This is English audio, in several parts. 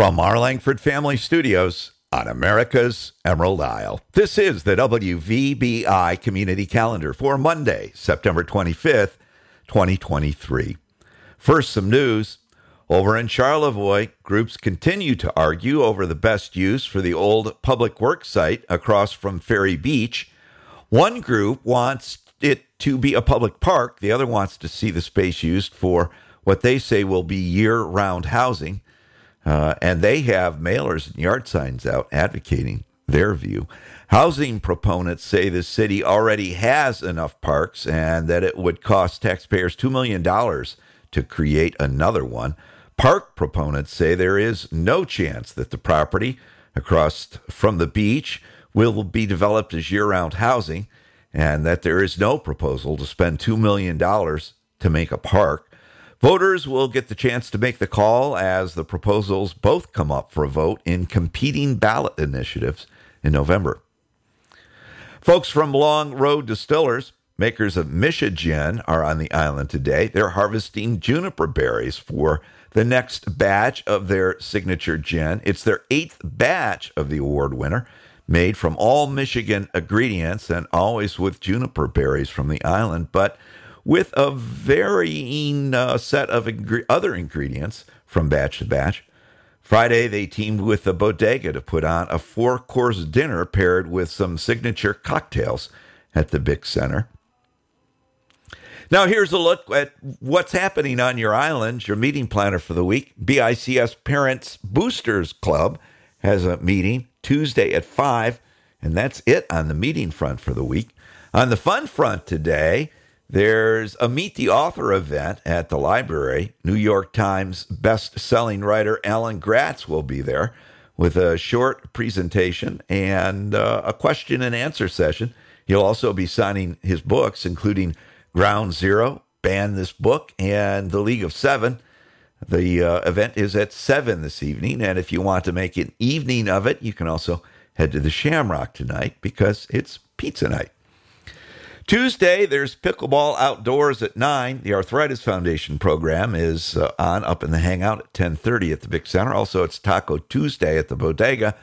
From our Langford Family Studios on America's Emerald Isle, this is the WVBI Community Calendar for Monday, September 25th, 2023. First, some news. Over in Charlevoix, groups continue to argue over the best use for the old public works site across from Ferry Beach. One group wants it to be a public park, the other wants to see the space used for what they say will be year round housing. Uh, and they have mailers and yard signs out advocating their view. Housing proponents say the city already has enough parks and that it would cost taxpayers $2 million to create another one. Park proponents say there is no chance that the property across from the beach will be developed as year round housing and that there is no proposal to spend $2 million to make a park. Voters will get the chance to make the call as the proposals both come up for a vote in competing ballot initiatives in November. Folks from Long Road Distillers, makers of MichiGin, are on the island today. They're harvesting juniper berries for the next batch of their signature gin. It's their eighth batch of the award winner, made from all Michigan ingredients and always with juniper berries from the island. But with a varying uh, set of ing- other ingredients from batch to batch. Friday, they teamed with the bodega to put on a four course dinner paired with some signature cocktails at the Bick Center. Now, here's a look at what's happening on your island. Your meeting planner for the week BICS Parents Boosters Club has a meeting Tuesday at 5, and that's it on the meeting front for the week. On the fun front today, there's a Meet the Author event at the library. New York Times best-selling writer Alan Gratz will be there with a short presentation and uh, a question and answer session. He'll also be signing his books, including Ground Zero, Ban This Book, and The League of Seven. The uh, event is at 7 this evening, and if you want to make an evening of it, you can also head to the Shamrock tonight because it's pizza night. Tuesday, there's pickleball outdoors at 9. The Arthritis Foundation program is uh, on up in the Hangout at 10:30 at the Bick Center. Also, it's Taco Tuesday at the Bodega.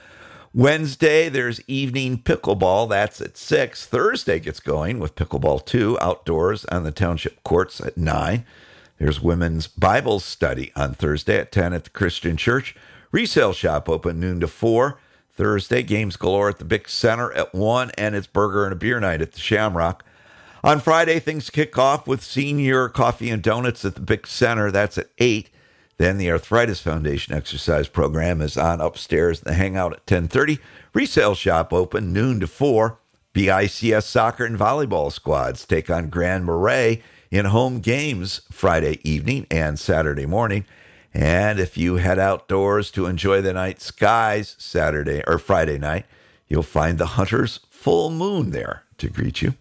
Wednesday, there's evening pickleball. That's at 6. Thursday gets going with pickleball 2 outdoors on the township courts at 9. There's women's Bible study on Thursday at 10 at the Christian Church. Resale shop open noon to 4. Thursday, games galore at the Bick Center at 1, and it's burger and a beer night at the Shamrock. On Friday, things kick off with senior coffee and donuts at the Bick Center. That's at 8. Then the Arthritis Foundation exercise program is on upstairs. The hangout at 10:30. Resale shop open noon to 4. BICS soccer and volleyball squads take on Grand Marais in home games Friday evening and Saturday morning. And if you head outdoors to enjoy the night skies Saturday or Friday night, you'll find the Hunter's full moon there to greet you.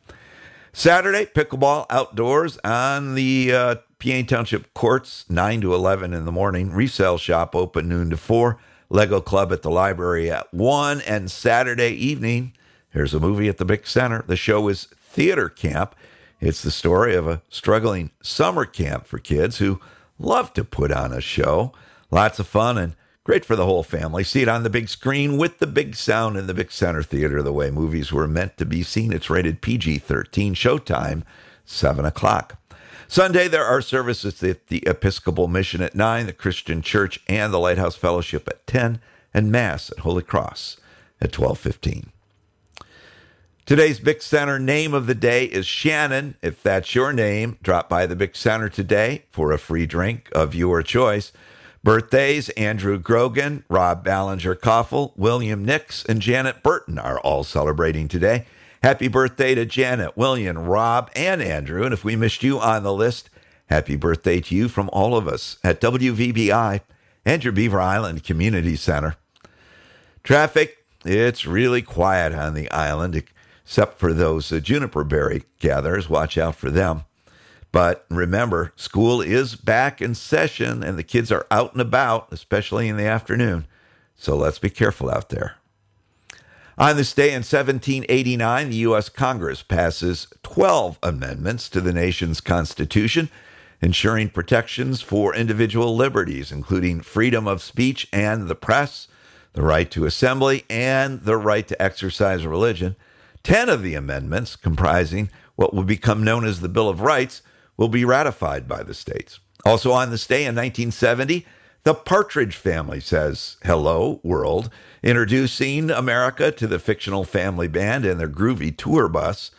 Saturday, pickleball outdoors on the uh, Peaine Township courts, 9 to 11 in the morning. Resale shop open noon to 4. Lego Club at the library at 1. And Saturday evening, there's a movie at the Bick Center. The show is Theater Camp. It's the story of a struggling summer camp for kids who love to put on a show. Lots of fun and Great for the whole family. See it on the big screen with the big sound in the Big Center Theater, the way movies were meant to be seen. It's rated PG 13, showtime, 7 o'clock. Sunday, there are services at the Episcopal Mission at 9, the Christian Church and the Lighthouse Fellowship at 10, and Mass at Holy Cross at 1215. Today's Big Center name of the day is Shannon. If that's your name, drop by the Big Center today for a free drink of your choice. Birthdays Andrew Grogan, Rob Ballinger Koffel, William Nix, and Janet Burton are all celebrating today. Happy birthday to Janet, William, Rob, and Andrew. And if we missed you on the list, happy birthday to you from all of us at WVBI and your Beaver Island Community Center. Traffic, it's really quiet on the island, except for those juniper berry gatherers. Watch out for them. But remember, school is back in session and the kids are out and about, especially in the afternoon. So let's be careful out there. On this day in 1789, the U.S. Congress passes 12 amendments to the nation's Constitution. ensuring protections for individual liberties, including freedom of speech and the press, the right to assembly, and the right to exercise religion. Ten of the amendments, comprising what would become known as the Bill of Rights, will be ratified by the states. Also on this day in 1970, the Partridge Family says, Hello, world, introducing America to the fictional family band and their groovy tour bus.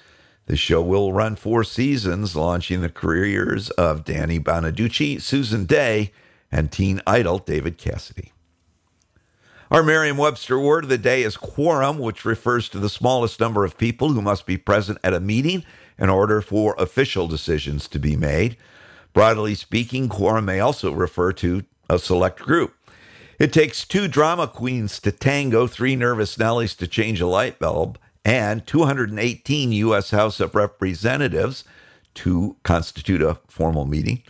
The show will run four seasons, launching the careers of Danny Bonaduce, Susan Dey, and teen idol David Cassidy. Our Merriam Webster word of the day is quorum, which refers to the smallest number of people who must be present at a meeting in order for official decisions to be made. Broadly speaking, quorum may also refer to a select group. It takes two drama queens to tango, three nervous Nellies to change a light bulb, and 218 U.S. House of Representatives to constitute a formal meeting.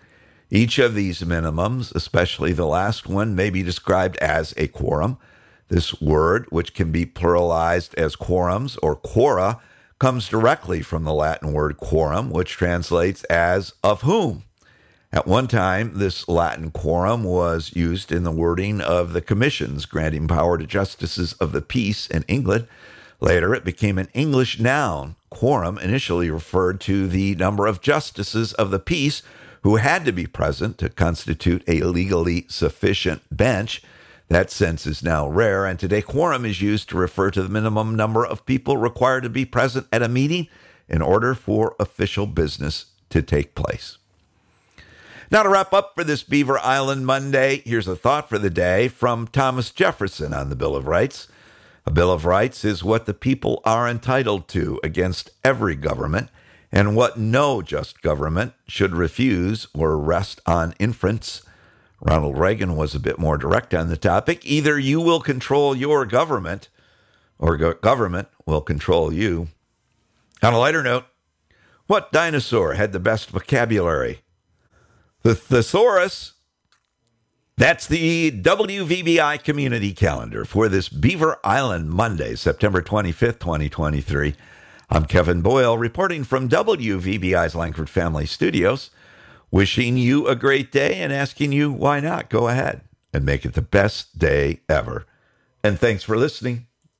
Each of these minimums, especially the last one, may be described as a quorum. This word, which can be pluralized as quorums or quora, comes directly from the Latin word quorum, which translates as of whom. At one time, this Latin quorum was used in the wording of the commissions granting power to justices of the peace in England. Later, it became an English noun. Quorum initially referred to the number of justices of the peace who had to be present to constitute a legally sufficient bench. That sense is now rare, and today quorum is used to refer to the minimum number of people required to be present at a meeting in order for official business to take place. Now, to wrap up for this Beaver Island Monday, here's a thought for the day from Thomas Jefferson on the Bill of Rights. A Bill of Rights is what the people are entitled to against every government, and what no just government should refuse or rest on inference. Ronald Reagan was a bit more direct on the topic. Either you will control your government, or go- government will control you. On a lighter note, what dinosaur had the best vocabulary? The thesaurus. That's the WVBI community calendar for this Beaver Island Monday, September 25th, 2023. I'm Kevin Boyle reporting from WVBI's Langford Family Studios, wishing you a great day and asking you why not go ahead and make it the best day ever. And thanks for listening.